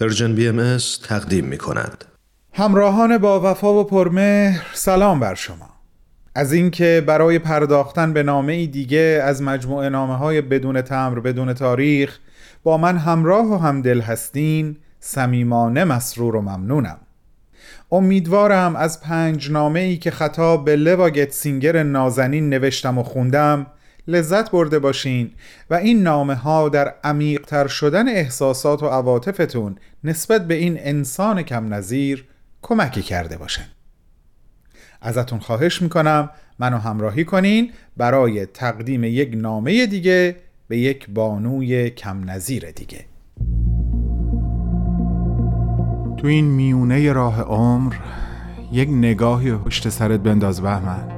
Persian BM تقدیم می کند. همراهان با وفا و پرمهر سلام بر شما از اینکه برای پرداختن به نامه ای دیگه از مجموعه نامه های بدون تمبر بدون تاریخ با من همراه و همدل هستین صمیمانه مسرور و ممنونم امیدوارم از پنج نامه ای که خطاب به لوا سینگر نازنین نوشتم و خوندم لذت برده باشین و این نامه ها در عمیقتر شدن احساسات و عواطفتون نسبت به این انسان کم نظیر کمکی کرده باشن. ازتون خواهش می‌کنم منو همراهی کنین برای تقدیم یک نامه دیگه به یک بانوی کم نظیر دیگه. تو این میونه راه عمر یک نگاهی پشت سرت بنداز بهمن.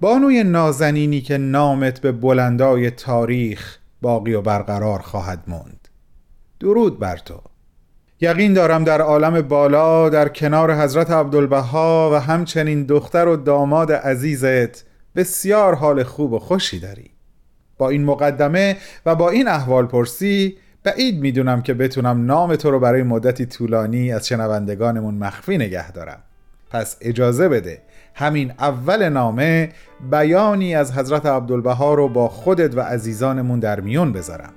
بانوی نازنینی که نامت به بلندای تاریخ باقی و برقرار خواهد موند. درود بر تو. یقین دارم در عالم بالا در کنار حضرت عبدالبها و همچنین دختر و داماد عزیزت بسیار حال خوب و خوشی داری. با این مقدمه و با این احوال پرسی بعید می‌دونم که بتونم نام تو رو برای مدتی طولانی از شنوندگانمون مخفی نگه دارم. پس اجازه بده همین اول نامه بیانی از حضرت عبدالبها رو با خودت و عزیزانمون در میون بذارم.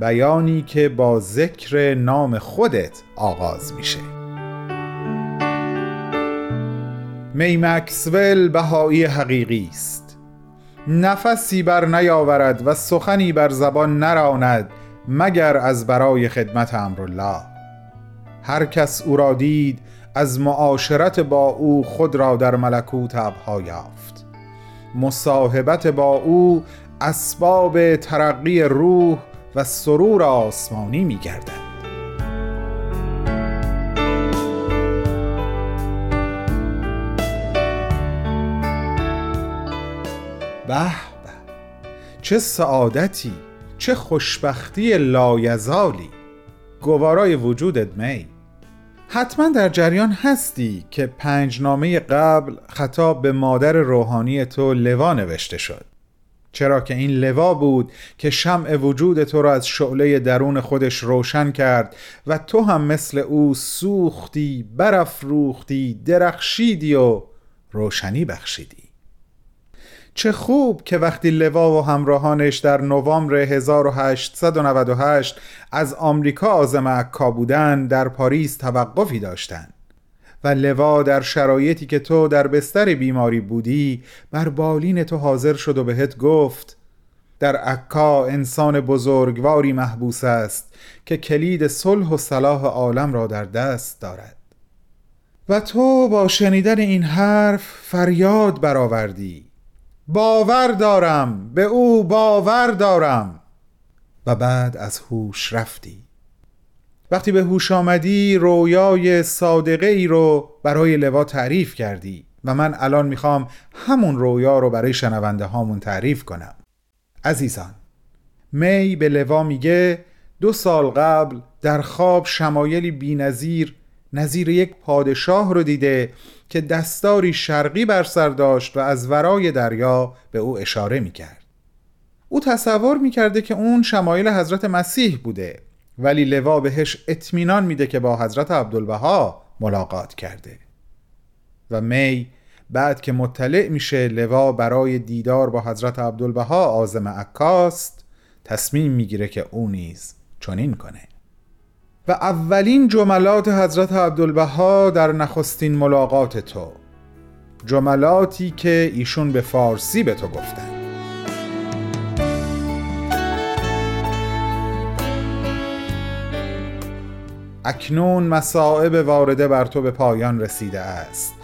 بیانی که با ذکر نام خودت آغاز میشه. می مکسول بهایی حقیقی است. نفسی بر نیاورد و سخنی بر زبان نراند مگر از برای خدمت امرالله. هر کس او را دید از معاشرت با او خود را در ملکوت ابها یافت. مصاحبت با او اسباب ترقی روح و سرور آسمانی می گردد. به به چه سعادتی چه خوشبختی لایزالی. گوارای وجودت می. حتما در جریان هستی که پنج نامه قبل خطاب به مادر روحانی تو لوا نوشته شد. چرا که این لوا بود که شمع وجود تو را از شعله درون خودش روشن کرد و تو هم مثل او سوختی برافروختی درخشیدی و روشنی بخشیدی. چه خوب که وقتی لوا و همراهانش در نوامبر 1898 از آمریکا آزم عکا بودن در پاریس توقفی داشتند. و لوا در شرایطی که تو در بستر بیماری بودی بر بالین تو حاضر شد و بهت گفت در عکا انسان بزرگواری محبوس است که کلید صلح و صلاح عالم را در دست دارد. و تو با شنیدن این حرف فریاد برآوردی. باور دارم به او باور دارم. و بعد از هوش رفتی. وقتی به هوش آمدی رویای صادقه ای رو برای لوا تعریف کردی. و من الان می‌خوام همون رویا رو برای شنونده هامون تعریف کنم. عزیزان می به لوا میگه دو سال قبل در خواب شمایلی بینظیر نظیر یک پادشاه رو دیده که دستاری شرقی بر سر داشت و از ورای دریا به او اشاره می کرد. او تصور می کرده که اون شمایل حضرت مسیح بوده ولی لوا بهش اطمینان میده که با حضرت عبدالبها ملاقات کرده و می بعد که مطلع میشه لوا برای دیدار با حضرت عبدالبها آزم عکاست تصمیم می‌گیره که او نیز چنین کنه و اولین جملات حضرت عبدالبها در نخستین ملاقات تو. جملاتی که ایشون به فارسی به تو گفتن. اکنون مسائب وارده بر تو به پایان رسیده است.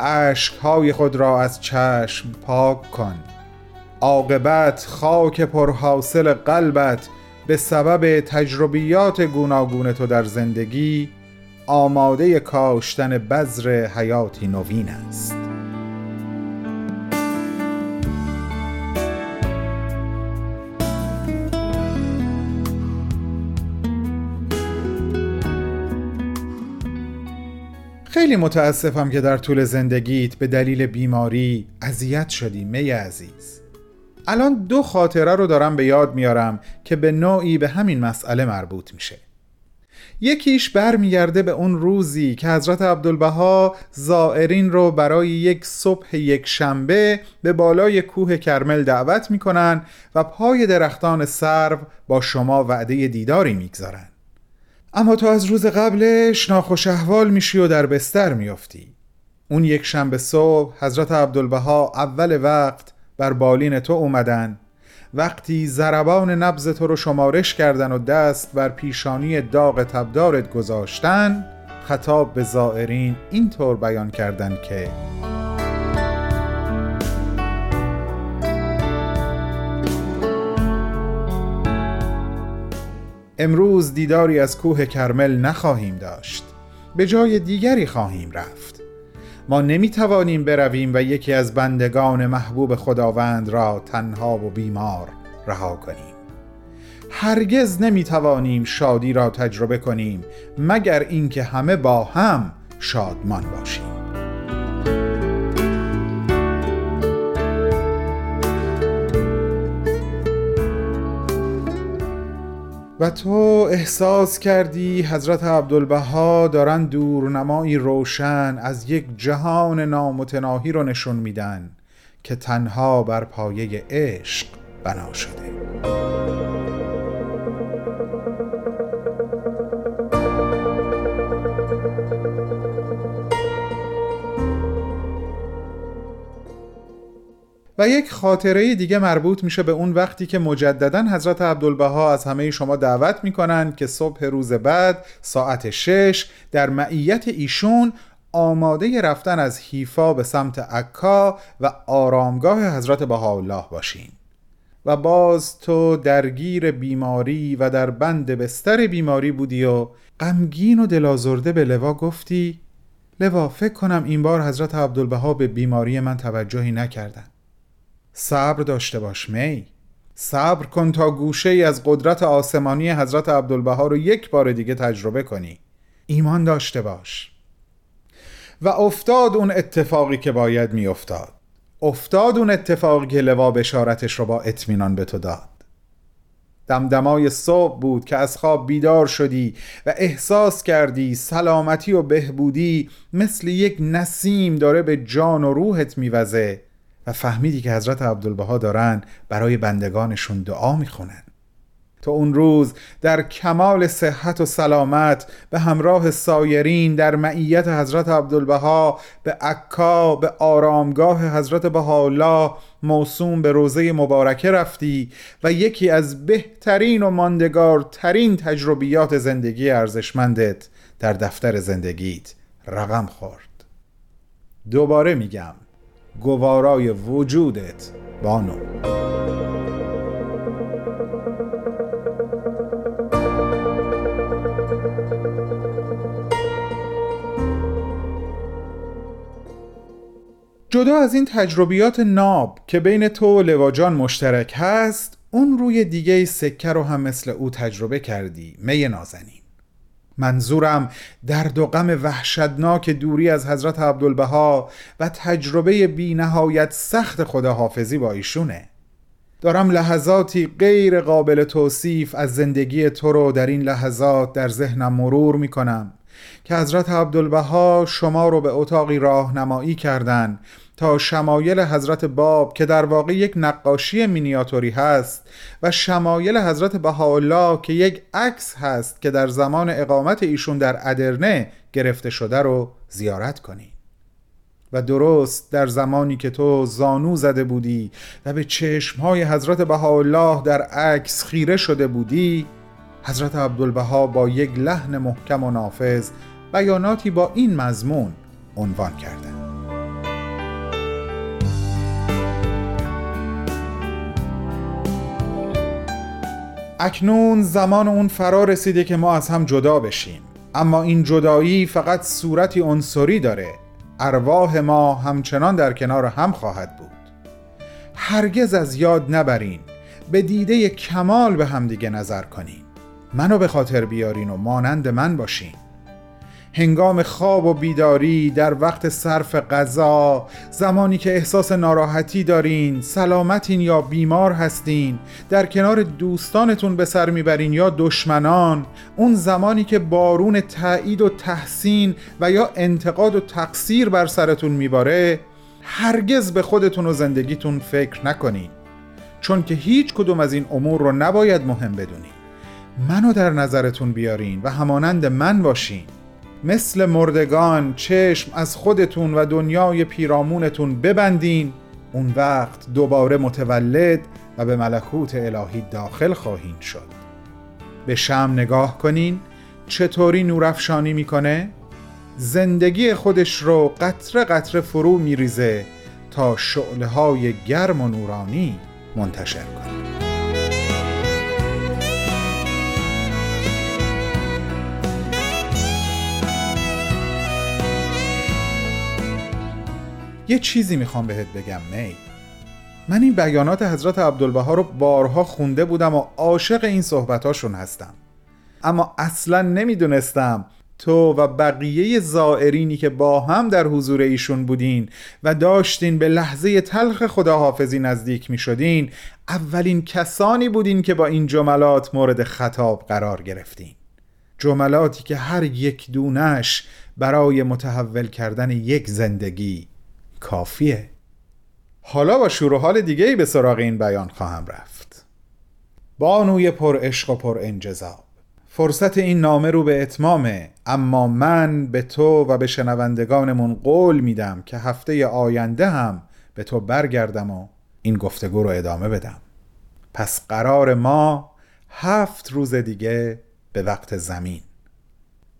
اشکهای خود را از چشم پاک کن. عاقبت خاک پرحاصل قلبت به سبب تجربیات گوناگون تو در زندگی آماده کاشتن بذر حیاتی نوین است. خیلی متاسفم که در طول زندگیت به دلیل بیماری اذیت شدی می عزیز. الان دو خاطره رو دارم به یاد میارم که به نوعی به همین مسئله مربوط میشه. یکیش برمیگرده به اون روزی که حضرت عبدالبها زائرین رو برای یک صبح یک شنبه به بالای کوه کرمل دعوت می‌کنن و پای درختان سرو با شما وعده دیداری می‌گذارن. اما تو از روز قبلش ناخوش احوال میشی و در بستر میافتی. اون یک شنبه صبح حضرت عبدالبها اول وقت بر بالین تو اومدن. وقتی زربان نبز تو رو شمارش کردن و دست بر پیشانی داغ تبدارت گذاشتن خطاب به زائرین اینطور بیان کردن که امروز دیداری از کوه کرمل نخواهیم داشت. به جای دیگری خواهیم رفت. ما نمی توانیم برویم و یکی از بندگان محبوب خداوند را تنها و بیمار رها کنیم. هرگز نمی توانیم شادی را تجربه کنیم مگر اینکه همه با هم شادمان باشیم. و تو احساس کردی حضرت عبدالبها دارن دورنمایی روشن از یک جهان نامتناهی رو نشون میدن که تنها بر پایه عشق بنا شده. و یک خاطره دیگه مربوط میشه به اون وقتی که مجددا حضرت عبدالبها از همه شما دعوت می‌کنن که صبح روز بعد ساعت شش در معیت ایشون آماده رفتن از حیفا به سمت عکا و آرامگاه حضرت بهاءالله باشین. و باز تو درگیر بیماری و در بند بستر بیماری بودی و غمگین و دلازرده به لوا گفتی لوا فکر کنم این بار حضرت عبدالبها به بیماری من توجهی نکردن صبر داشته باش می. صبر کن تا گوشه ای از قدرت آسمانی حضرت عبدالبها رو یک بار دیگه تجربه کنی. ایمان داشته باش. و افتاد اون اتفاقی که باید می افتاد افتاد اون اتفاقی که لوا بشارتش رو با اطمینان به تو داد. دمدمای صبح بود که از خواب بیدار شدی و احساس کردی سلامتی و بهبودی مثل یک نسیم داره به جان و روحت میوزه. و فهمیدی که حضرت عبدالبها دارن برای بندگانشون دعا می‌خونن. تا اون روز در کمال صحت و سلامت به همراه سایرین در معیت حضرت عبدالبها به عکا به آرامگاه حضرت بهاءالله موسوم به روزه مبارکه رفتی و یکی از بهترین و ماندگارترین تجربیات زندگی ارزشمندت در دفتر زندگیت رقم خورد. دوباره میگم گوارای وجودت بانو. جدا از این تجربیات ناب که بین تو و لواجان مشترک هست اون روی دیگه سکه رو هم مثل او تجربه کردی می نازنین. منظورم درد و غم وحشتناک دوری از حضرت عبدالبها و تجربه بی نهایت سخت خداحافظی با ایشونه. دارم لحظاتی غیر قابل توصیف از زندگی تو رو در این لحظات در ذهنم مرور می کنم که حضرت عبدالبها شما رو به اتاقی راهنمایی کردند تا شمایل حضرت باب که در واقع یک نقاشی مینیاتوری هست و شمایل حضرت بهاءالله که یک عکس هست که در زمان اقامت ایشون در ادرنه گرفته شده رو زیارت کنید و درست در زمانی که تو زانو زده بودی و به چشمهای حضرت بهاءالله در عکس خیره شده بودی حضرت عبدالبها با یک لحن محکم و نافذ بیاناتی با این مضمون عنوان کردند اکنون زمان اون فرا رسیده که ما از هم جدا بشیم. اما این جدایی فقط صورتی عنصری داره. ارواح ما همچنان در کنار هم خواهد بود. هرگز از یاد نبرین. به دیده کمال به همدیگه نظر کنین. منو به خاطر بیارین و مانند من باشین. هنگام خواب و بیداری در وقت صرف غذا. زمانی که احساس ناراحتی دارین سلامتین یا بیمار هستین در کنار دوستانتون به سر می‌برین یا دشمنان اون زمانی که بارون تایید و تحسین و یا انتقاد و تقصیر بر سرتون میباره هرگز به خودتون و زندگیتون فکر نکنین. چون که هیچ کدوم از این امور رو نباید مهم بدونین. منو در نظرتون بیارین و همانند من باشین. مثل مردگان چشم از خودتون و دنیای پیرامونتون ببندین. اون وقت دوباره متولد و به ملکوت الهی داخل خواهین شد. به شم نگاه کنین چطوری نورافشانی می‌کنه؟ زندگی خودش رو قطره قطره فرو میریزه تا شعله های گرم و نورانی منتشر کنه. یه چیزی می‌خوام بهت بگم می من این بیانات حضرت عبدالبها رو بارها خونده بودم و عاشق این صحبتاشون هستم. اما اصلا نمی‌دونستم تو و بقیه زائرینی که با هم در حضور ایشون بودین و داشتین به لحظه تلخ خداحافظی نزدیک می شدین اولین کسانی بودین که با این جملات مورد خطاب قرار گرفتین. جملاتی که هر یک دونش برای متحول کردن یک زندگی کافیه. حالا با شروع حال دیگه ای به سراغ این بیان خواهم رفت. بانوی پر عشق و پر انجذاب. فرصت این نامه رو به اتمامه اما من به تو و به شنوندگانمون قول میدم که هفته آینده هم به تو برگردم و این گفتگو رو ادامه بدم. پس قرار ما هفت روز دیگه به وقت زمین.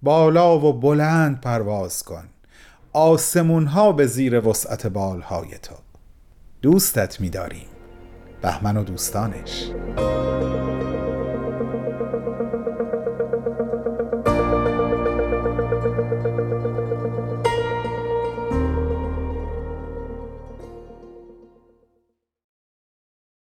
بالا و بلند پرواز کن. آسمون ها به زیر وسعت بالهای تو. دوستت می‌داریم. بهمن و دوستانش.